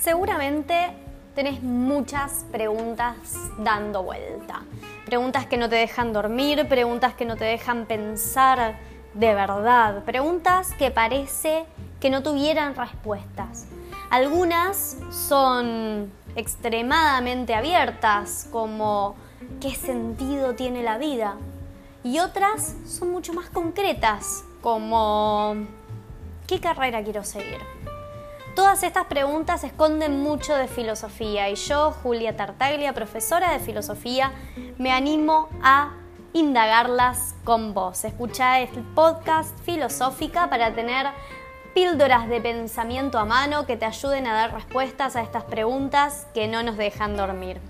Seguramente tenés muchas preguntas dando vuelta. Preguntas que no te dejan dormir, preguntas que no te dejan pensar de verdad, preguntas que parece que no tuvieran respuestas. Algunas son extremadamente abiertas, como ¿qué sentido tiene la vida? Y otras son mucho más concretas, como ¿qué carrera quiero seguir? Todas estas preguntas esconden mucho de filosofía y yo, Julia Tartaglia, profesora de filosofía, me animo a indagarlas con vos. Escucha el podcast Filosófica para tener píldoras de pensamiento a mano que te ayuden a dar respuestas a estas preguntas que no nos dejan dormir.